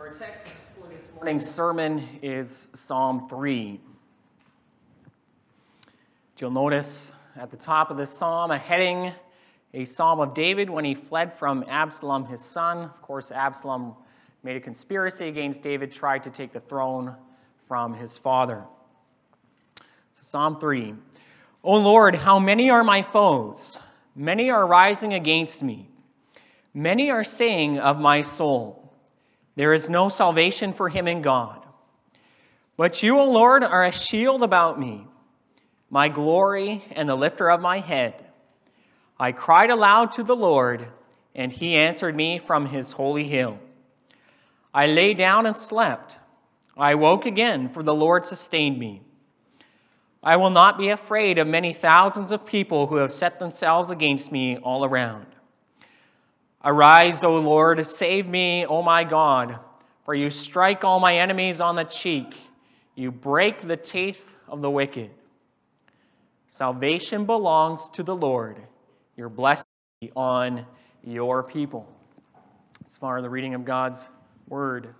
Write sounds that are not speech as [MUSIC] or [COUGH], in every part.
our text for this morning's sermon is Psalm 3. You'll notice at the top of this psalm a heading, a psalm of David when he fled from Absalom, his son. Of course, Absalom made a conspiracy against David, tried to take the throne from his father. So, Psalm 3 O Lord, how many are my foes? Many are rising against me. Many are saying of my soul, There is no salvation for him in God. But you, O Lord, are a shield about me my glory and the lifter of my head. I cried aloud to the Lord, and he answered me from his holy hill. I lay down and slept. I woke again, for the Lord sustained me. I will not be afraid of many thousands of people who have set themselves against me all around. Arise, O Lord, save me, O my God, for you strike all my enemies on the cheek. You break the teeth of the wicked. Salvation belongs to the Lord. Your blessing be on your people. As far as the reading of God's word.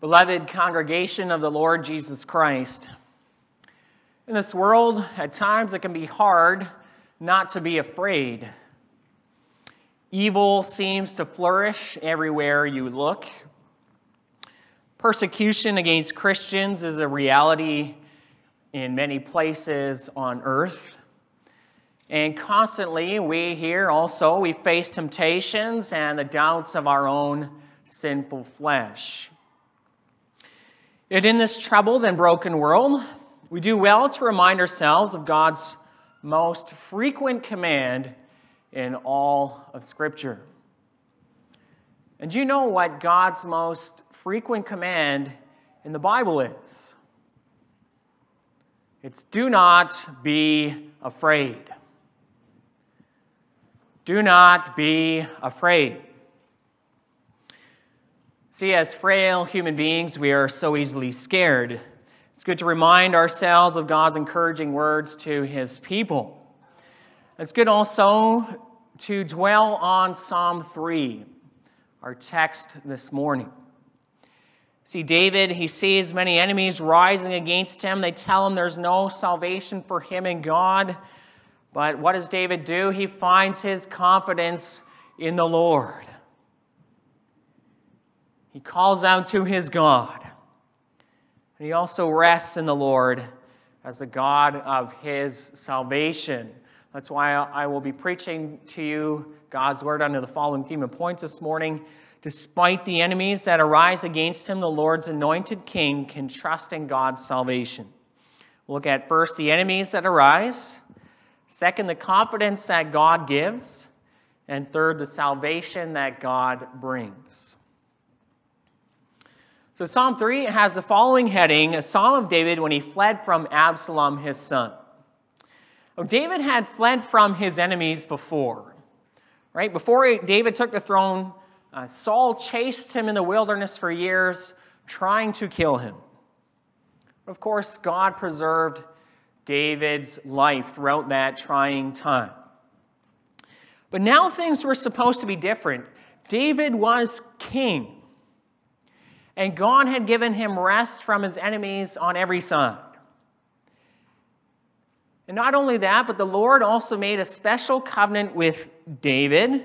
Beloved congregation of the Lord Jesus Christ, in this world, at times it can be hard not to be afraid. Evil seems to flourish everywhere you look. Persecution against Christians is a reality in many places on earth. And constantly, we here also, we face temptations and the doubts of our own sinful flesh. Yet in this troubled and broken world, we do well to remind ourselves of God's most frequent command in all of Scripture. And do you know what God's most frequent command in the Bible is? It's do not be afraid. Do not be afraid. See, as frail human beings, we are so easily scared it's good to remind ourselves of God's encouraging words to his people. It's good also to dwell on Psalm 3, our text this morning. See, David, he sees many enemies rising against him. They tell him there's no salvation for him in God. But what does David do? He finds his confidence in the Lord. He calls out to his God. And he also rests in the Lord as the God of his salvation. That's why I will be preaching to you God's word under the following theme of points this morning. Despite the enemies that arise against him, the Lord's anointed king can trust in God's salvation. Look at first the enemies that arise, second, the confidence that God gives, and third, the salvation that God brings. So Psalm 3 has the following heading A Psalm of David when he fled from Absalom, his son. David had fled from his enemies before. Right? Before David took the throne, uh, Saul chased him in the wilderness for years, trying to kill him. Of course, God preserved David's life throughout that trying time. But now things were supposed to be different. David was king and God had given him rest from his enemies on every side. And not only that, but the Lord also made a special covenant with David. You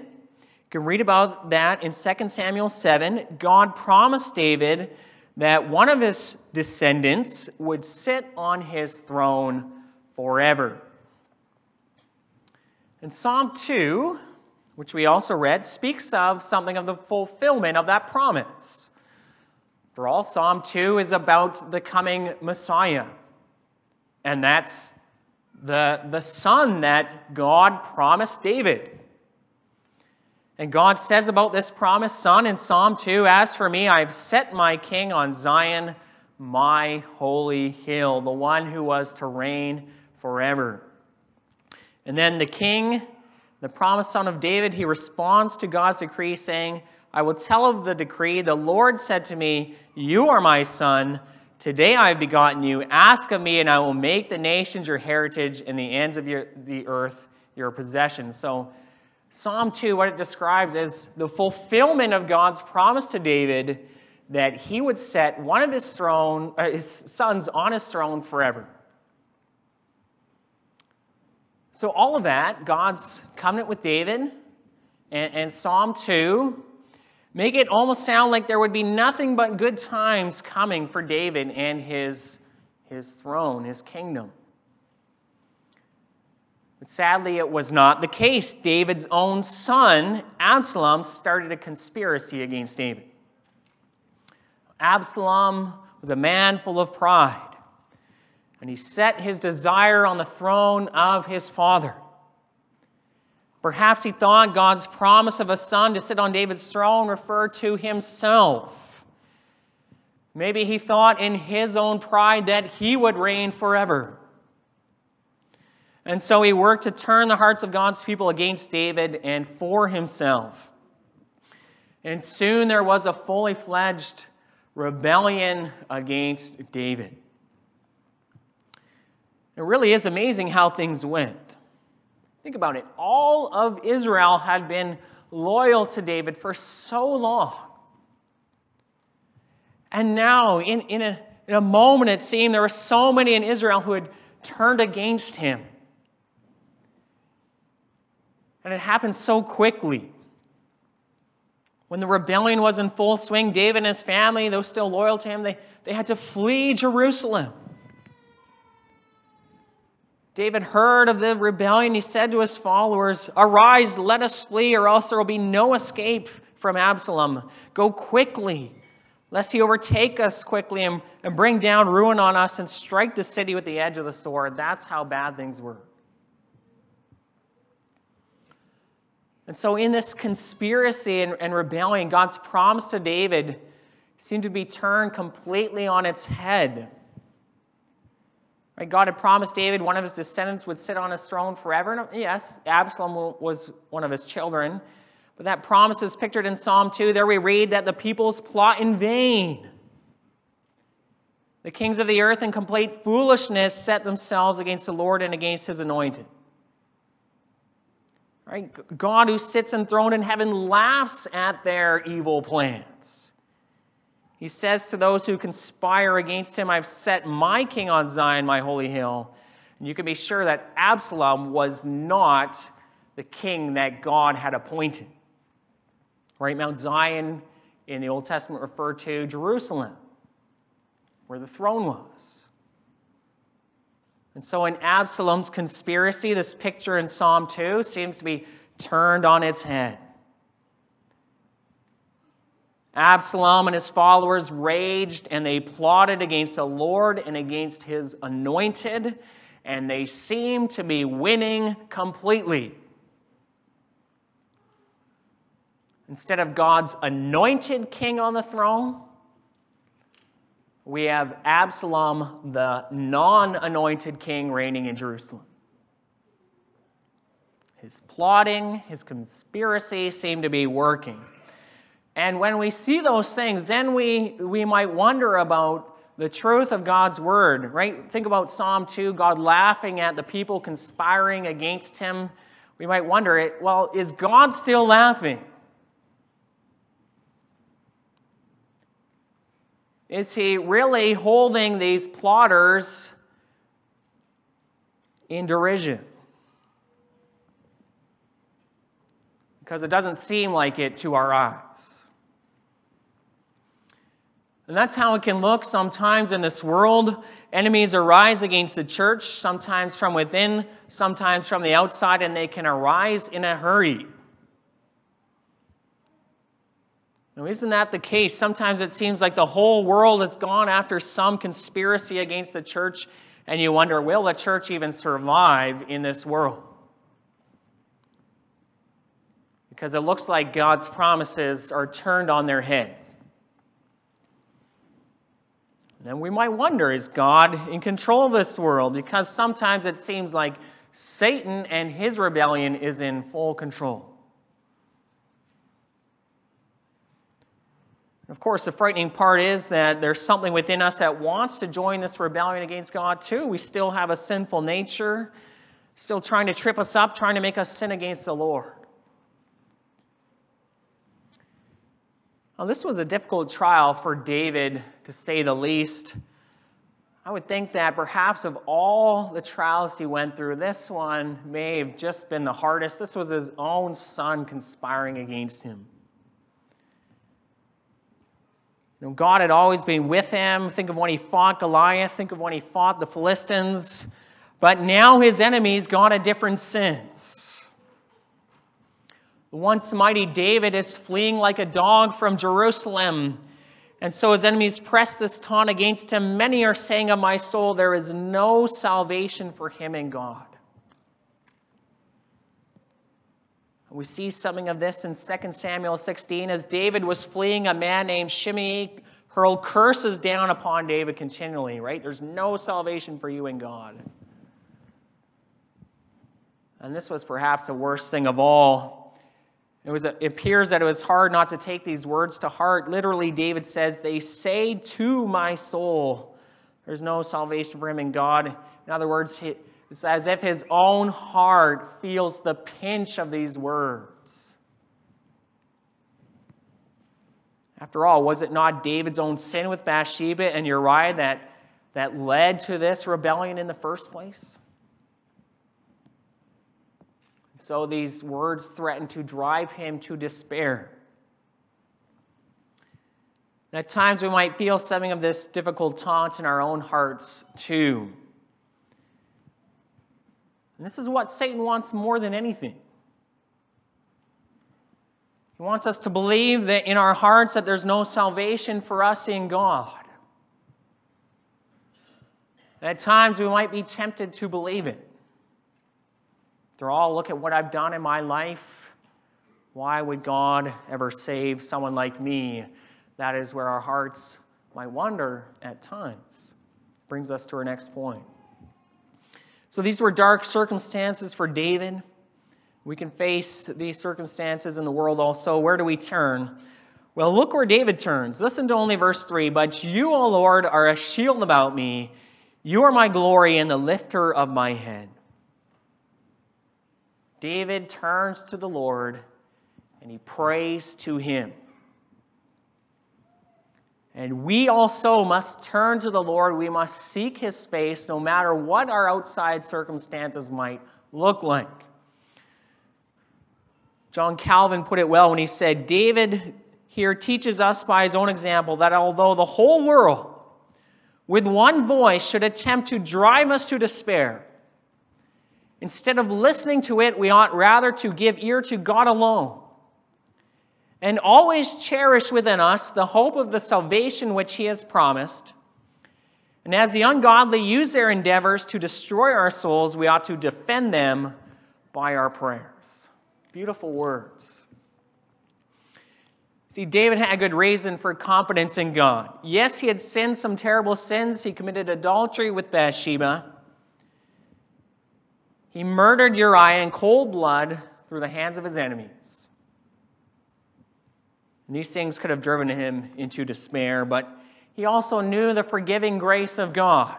can read about that in 2 Samuel 7. God promised David that one of his descendants would sit on his throne forever. And Psalm 2, which we also read, speaks of something of the fulfillment of that promise. For all, Psalm 2 is about the coming Messiah. And that's the, the son that God promised David. And God says about this promised son in Psalm 2 As for me, I have set my king on Zion, my holy hill, the one who was to reign forever. And then the king, the promised son of David, he responds to God's decree saying, I will tell of the decree. The Lord said to me, You are my son. Today I have begotten you. Ask of me, and I will make the nations your heritage and the ends of your, the earth your possession. So, Psalm 2, what it describes is the fulfillment of God's promise to David that he would set one of his, throne, uh, his sons on his throne forever. So, all of that, God's covenant with David, and, and Psalm 2, make it almost sound like there would be nothing but good times coming for David and his, his throne, his kingdom. But sadly, it was not the case. David's own son, Absalom, started a conspiracy against David. Absalom was a man full of pride, and he set his desire on the throne of his father. Perhaps he thought God's promise of a son to sit on David's throne referred to himself. Maybe he thought in his own pride that he would reign forever. And so he worked to turn the hearts of God's people against David and for himself. And soon there was a fully fledged rebellion against David. It really is amazing how things went. Think about it. All of Israel had been loyal to David for so long. And now, in, in, a, in a moment, it seemed there were so many in Israel who had turned against him. And it happened so quickly. When the rebellion was in full swing, David and his family, those still loyal to him, they, they had to flee Jerusalem. David heard of the rebellion. He said to his followers, Arise, let us flee, or else there will be no escape from Absalom. Go quickly, lest he overtake us quickly and, and bring down ruin on us and strike the city with the edge of the sword. That's how bad things were. And so, in this conspiracy and, and rebellion, God's promise to David seemed to be turned completely on its head. Right? God had promised David one of his descendants would sit on his throne forever. yes, Absalom was one of his children. But that promise is pictured in Psalm 2. There we read that the peoples plot in vain. The kings of the earth in complete foolishness set themselves against the Lord and against his anointed. Right? God who sits enthroned in heaven laughs at their evil plans. He says to those who conspire against him, I've set my king on Zion, my holy hill. And you can be sure that Absalom was not the king that God had appointed. Right? Mount Zion in the Old Testament referred to Jerusalem, where the throne was. And so, in Absalom's conspiracy, this picture in Psalm 2 seems to be turned on its head. Absalom and his followers raged and they plotted against the Lord and against his anointed, and they seemed to be winning completely. Instead of God's anointed king on the throne, we have Absalom, the non anointed king, reigning in Jerusalem. His plotting, his conspiracy seem to be working. And when we see those things, then we, we might wonder about the truth of God's word, right? Think about Psalm 2, God laughing at the people conspiring against him. We might wonder, well, is God still laughing? Is he really holding these plotters in derision? Because it doesn't seem like it to our eyes. And that's how it can look sometimes in this world. Enemies arise against the church, sometimes from within, sometimes from the outside, and they can arise in a hurry. Now, isn't that the case? Sometimes it seems like the whole world has gone after some conspiracy against the church, and you wonder, will the church even survive in this world? Because it looks like God's promises are turned on their heads. And we might wonder, is God in control of this world? Because sometimes it seems like Satan and his rebellion is in full control. Of course, the frightening part is that there's something within us that wants to join this rebellion against God, too. We still have a sinful nature, still trying to trip us up, trying to make us sin against the Lord. Now, this was a difficult trial for David, to say the least. I would think that perhaps of all the trials he went through, this one may have just been the hardest. This was his own son conspiring against him. You know, God had always been with him. Think of when he fought Goliath, think of when he fought the Philistines. But now his enemies got a different sense. Once mighty David is fleeing like a dog from Jerusalem and so his enemies press this taunt against him. Many are saying of my soul, there is no salvation for him in God. We see something of this in 2 Samuel 16 as David was fleeing, a man named Shimei hurled curses down upon David continually, right? There's no salvation for you in God. And this was perhaps the worst thing of all it, was, it appears that it was hard not to take these words to heart. Literally, David says, They say to my soul, there's no salvation for him in God. In other words, it's as if his own heart feels the pinch of these words. After all, was it not David's own sin with Bathsheba and Uriah that, that led to this rebellion in the first place? So these words threaten to drive him to despair. And at times we might feel something of this difficult taunt in our own hearts too. And this is what Satan wants more than anything. He wants us to believe that in our hearts that there's no salvation for us in God. And at times we might be tempted to believe it. After all, look at what I've done in my life. Why would God ever save someone like me? That is where our hearts might wander at times. Brings us to our next point. So these were dark circumstances for David. We can face these circumstances in the world also. Where do we turn? Well, look where David turns. Listen to only verse 3. But you, O Lord, are a shield about me. You are my glory and the lifter of my head. David turns to the Lord and he prays to him. And we also must turn to the Lord. We must seek his face no matter what our outside circumstances might look like. John Calvin put it well when he said, David here teaches us by his own example that although the whole world with one voice should attempt to drive us to despair, Instead of listening to it, we ought rather to give ear to God alone and always cherish within us the hope of the salvation which He has promised. And as the ungodly use their endeavors to destroy our souls, we ought to defend them by our prayers. Beautiful words. See, David had a good reason for confidence in God. Yes, he had sinned some terrible sins. He committed adultery with Bathsheba. He murdered Uriah in cold blood through the hands of his enemies. And these things could have driven him into despair, but he also knew the forgiving grace of God.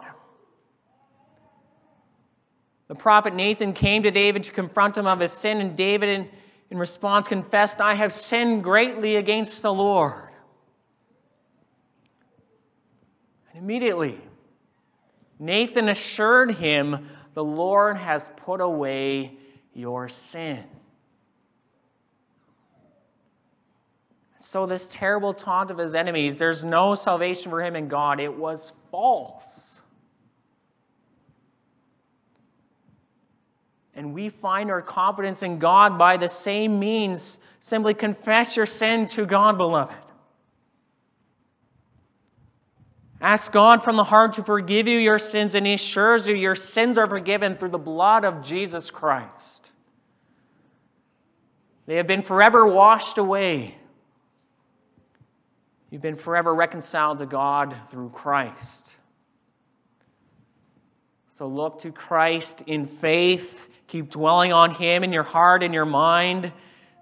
The prophet Nathan came to David to confront him of his sin, and David, in, in response, confessed, I have sinned greatly against the Lord. And immediately, Nathan assured him the Lord has put away your sin. So, this terrible taunt of his enemies, there's no salvation for him in God, it was false. And we find our confidence in God by the same means. Simply confess your sin to God, beloved. Ask God from the heart to forgive you your sins, and He assures you your sins are forgiven through the blood of Jesus Christ. They have been forever washed away. You've been forever reconciled to God through Christ. So look to Christ in faith. Keep dwelling on Him in your heart and your mind.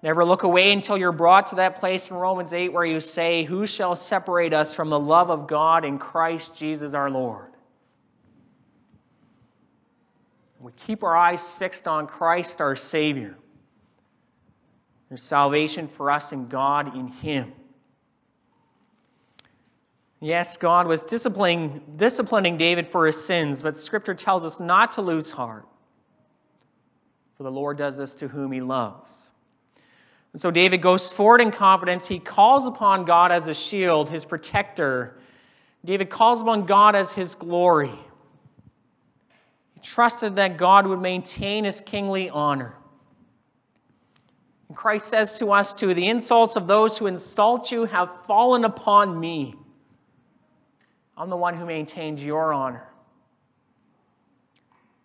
Never look away until you're brought to that place in Romans 8 where you say, Who shall separate us from the love of God in Christ Jesus our Lord? We keep our eyes fixed on Christ our Savior. There's salvation for us in God in Him. Yes, God was disciplining, disciplining David for his sins, but Scripture tells us not to lose heart. For the Lord does this to whom He loves. And so David goes forward in confidence. He calls upon God as a shield, his protector. David calls upon God as his glory. He trusted that God would maintain his kingly honor. And Christ says to us too, the insults of those who insult you have fallen upon me. I'm the one who maintains your honor.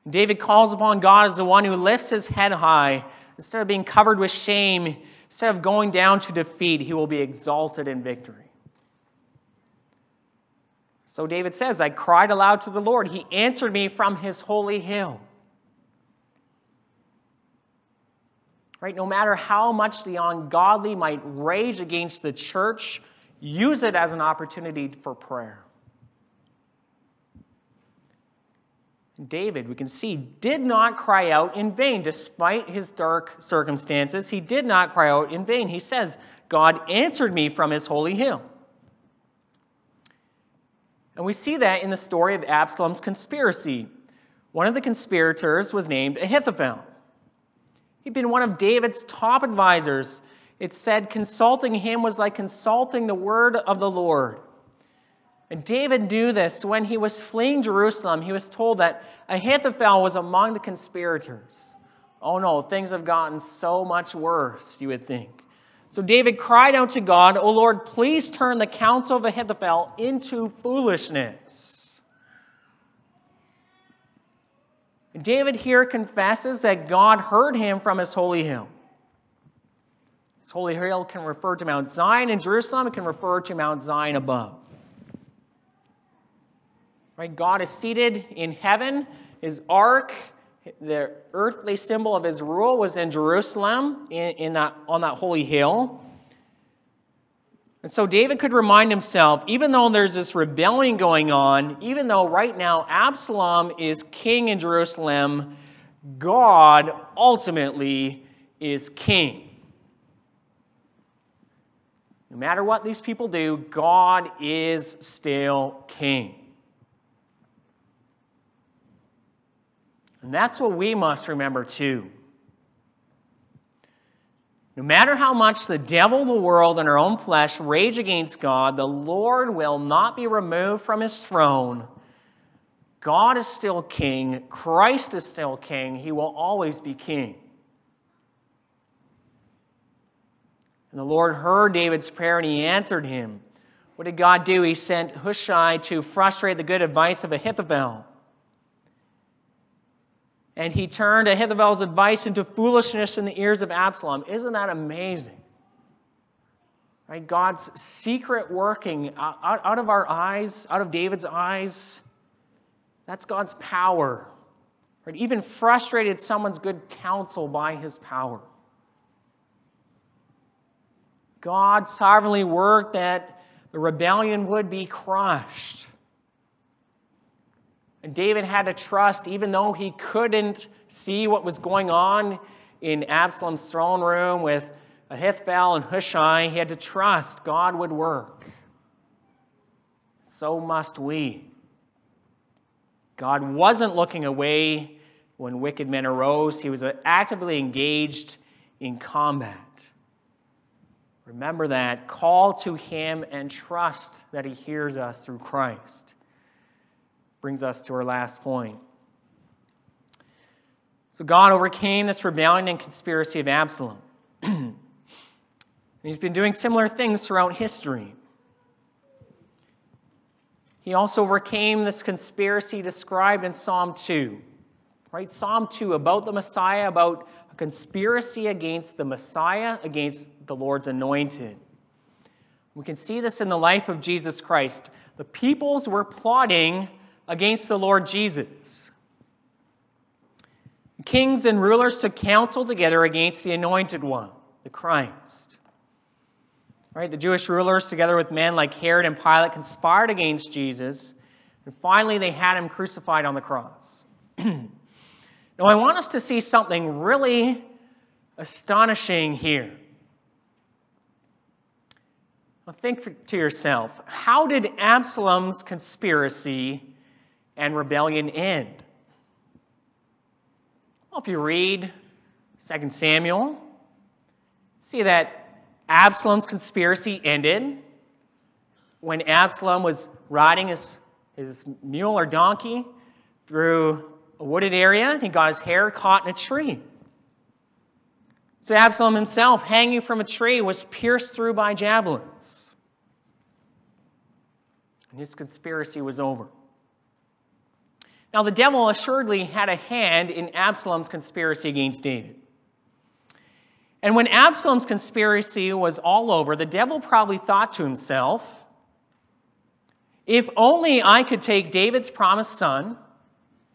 David calls upon God as the one who lifts his head high. Instead of being covered with shame, instead of going down to defeat, he will be exalted in victory. So David says, I cried aloud to the Lord. He answered me from his holy hill. Right? No matter how much the ungodly might rage against the church, use it as an opportunity for prayer. David, we can see, did not cry out in vain despite his dark circumstances. He did not cry out in vain. He says, God answered me from his holy hill. And we see that in the story of Absalom's conspiracy. One of the conspirators was named Ahithophel. He'd been one of David's top advisors. It said consulting him was like consulting the word of the Lord. And David knew this. When he was fleeing Jerusalem, he was told that Ahithophel was among the conspirators. Oh no, things have gotten so much worse, you would think. So David cried out to God, Oh Lord, please turn the counsel of Ahithophel into foolishness. David here confesses that God heard him from his holy hill. His holy hill can refer to Mount Zion in Jerusalem, it can refer to Mount Zion above. Right? God is seated in heaven. His ark, the earthly symbol of his rule, was in Jerusalem in, in that, on that holy hill. And so David could remind himself, even though there's this rebellion going on, even though right now Absalom is king in Jerusalem, God ultimately is king. No matter what these people do, God is still king. And that's what we must remember too. No matter how much the devil, the world, and our own flesh rage against God, the Lord will not be removed from his throne. God is still king. Christ is still king. He will always be king. And the Lord heard David's prayer and he answered him. What did God do? He sent Hushai to frustrate the good advice of Ahithophel and he turned Ahithophel's advice into foolishness in the ears of Absalom. Isn't that amazing? Right? God's secret working out, out of our eyes, out of David's eyes. That's God's power. Right? Even frustrated someone's good counsel by his power. God sovereignly worked that the rebellion would be crushed. And David had to trust, even though he couldn't see what was going on in Absalom's throne room with Ahithophel and Hushai, he had to trust God would work. So must we. God wasn't looking away when wicked men arose, he was actively engaged in combat. Remember that. Call to him and trust that he hears us through Christ brings us to our last point. So God overcame this rebellion and conspiracy of Absalom. [CLEARS THROAT] and he's been doing similar things throughout history. He also overcame this conspiracy described in Psalm 2. Right? Psalm 2 about the Messiah, about a conspiracy against the Messiah, against the Lord's anointed. We can see this in the life of Jesus Christ. The peoples were plotting against the Lord Jesus. Kings and rulers took counsel together against the anointed one. the Christ. Right? The Jewish rulers, together with men like Herod and Pilate, conspired against Jesus, and finally they had him crucified on the cross. [CLEARS THROAT] now, I want us to see something really astonishing here. Well, think to yourself how did Absalom's conspiracy and rebellion end? Well, if you read 2 Samuel, see that Absalom's conspiracy ended when Absalom was riding his, his mule or donkey through a wooded area. And he got his hair caught in a tree. So Absalom himself, hanging from a tree, was pierced through by javelins. And his conspiracy was over. Now, the devil assuredly had a hand in Absalom's conspiracy against David. And when Absalom's conspiracy was all over, the devil probably thought to himself, if only I could take David's promised son,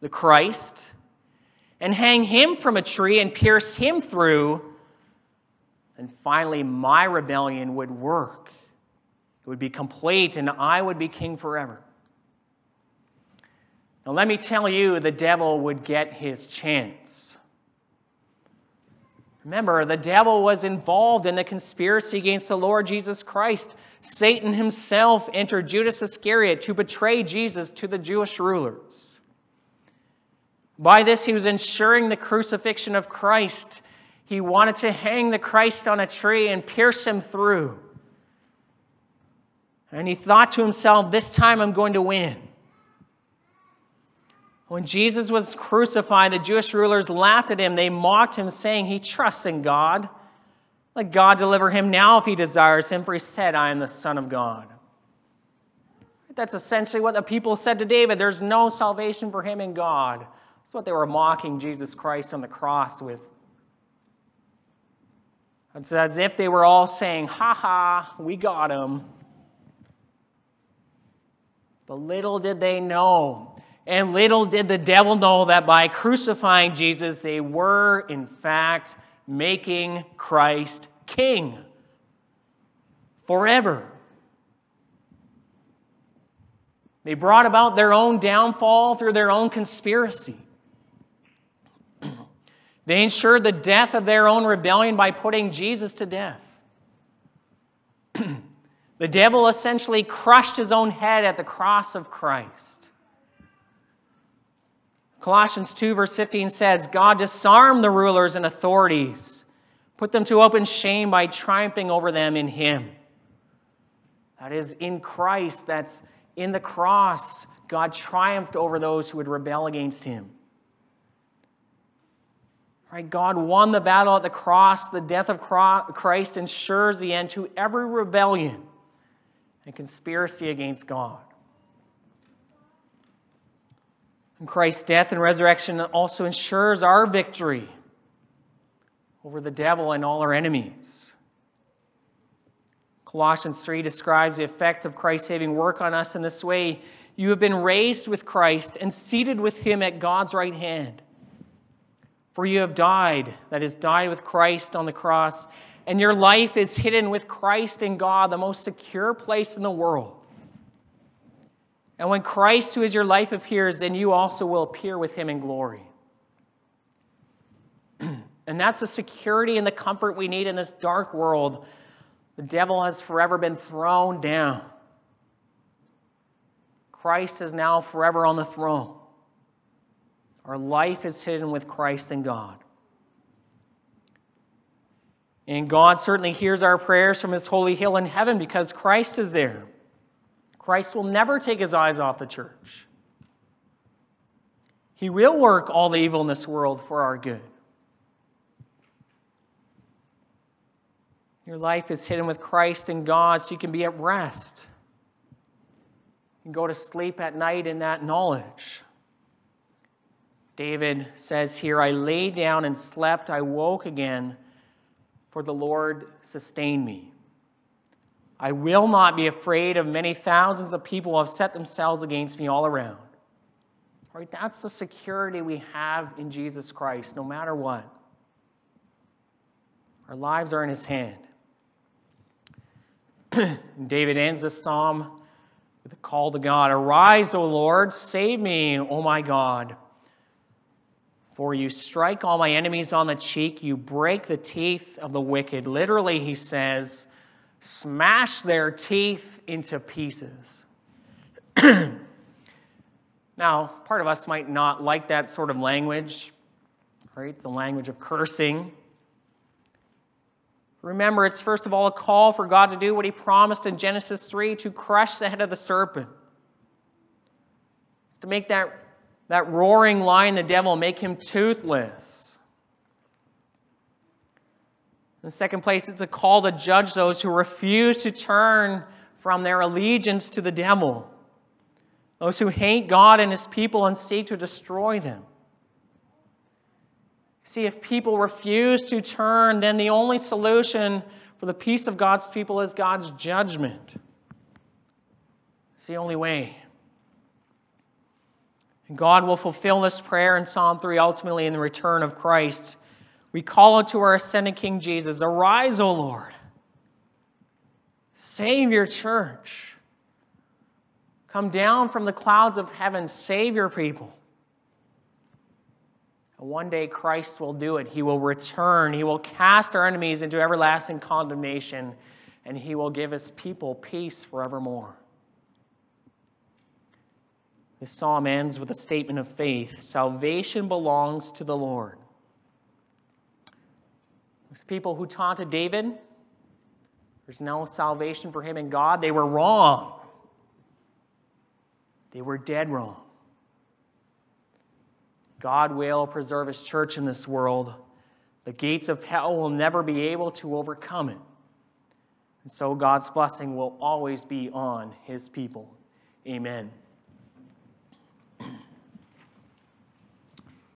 the Christ, and hang him from a tree and pierce him through, then finally my rebellion would work. It would be complete, and I would be king forever. Now, let me tell you, the devil would get his chance. Remember, the devil was involved in the conspiracy against the Lord Jesus Christ. Satan himself entered Judas Iscariot to betray Jesus to the Jewish rulers. By this, he was ensuring the crucifixion of Christ. He wanted to hang the Christ on a tree and pierce him through. And he thought to himself, This time I'm going to win. When Jesus was crucified, the Jewish rulers laughed at him. They mocked him, saying, He trusts in God. Let God deliver him now if he desires him, for he said, I am the Son of God. That's essentially what the people said to David. There's no salvation for him in God. That's what they were mocking Jesus Christ on the cross with. It's as if they were all saying, Ha ha, we got him. But little did they know and little did the devil know that by crucifying Jesus, they were, in fact, making Christ king forever. They brought about their own downfall through their own conspiracy. [CLEARS THROAT] they ensured the death of their own rebellion by putting Jesus to death. [CLEARS THROAT] the devil essentially crushed his own head at the cross of Christ. Colossians 2, verse 15 says, God disarmed the rulers and authorities, put them to open shame by triumphing over them in Him. That is, in Christ, that's in the cross, God triumphed over those who would rebel against Him. Right? God won the battle at the cross. The death of Christ ensures the end to every rebellion and conspiracy against God. And Christ's death and resurrection also ensures our victory over the devil and all our enemies. Colossians 3 describes the effect of Christ's saving work on us in this way You have been raised with Christ and seated with him at God's right hand. For you have died, that is, died with Christ on the cross, and your life is hidden with Christ in God, the most secure place in the world. And when Christ, who is your life, appears, then you also will appear with him in glory. [CLEARS THROAT] and that's the security and the comfort we need in this dark world. The devil has forever been thrown down. Christ is now forever on the throne. Our life is hidden with Christ in God. And God certainly hears our prayers from his holy hill in heaven because Christ is there. Christ will never take his eyes off the church. He will work all the evil in this world for our good. Your life is hidden with Christ and God so you can be at rest. You can go to sleep at night in that knowledge. David says here, I lay down and slept, I woke again, for the Lord sustained me. I will not be afraid of many thousands of people who have set themselves against me all around. Right? That's the security we have in Jesus Christ, no matter what. Our lives are in his hand. [CLEARS THROAT] David ends this psalm with a call to God Arise, O Lord, save me, O my God. For you strike all my enemies on the cheek, you break the teeth of the wicked. Literally, he says, smash their teeth into pieces. [CLEARS THROAT] now, part of us might not like that sort of language, right? It's the language of cursing. Remember, it's first of all a call for God to do what he promised in Genesis 3 to crush the head of the serpent. It's to make that, that roaring lion, the devil, make him toothless. In the second place, it's a call to judge those who refuse to turn from their allegiance to the devil, those who hate God and his people and seek to destroy them. See, if people refuse to turn, then the only solution for the peace of God's people is God's judgment. It's the only way. And God will fulfill this prayer in Psalm 3 ultimately in the return of Christ. We call out to our ascended King Jesus Arise, O Lord. Save your church. Come down from the clouds of heaven. Save your people. One day Christ will do it. He will return. He will cast our enemies into everlasting condemnation, and he will give his people peace forevermore. This psalm ends with a statement of faith salvation belongs to the Lord. Those people who taunted David, there's no salvation for him in God, they were wrong. They were dead wrong. God will preserve his church in this world. The gates of hell will never be able to overcome it. And so God's blessing will always be on his people. Amen.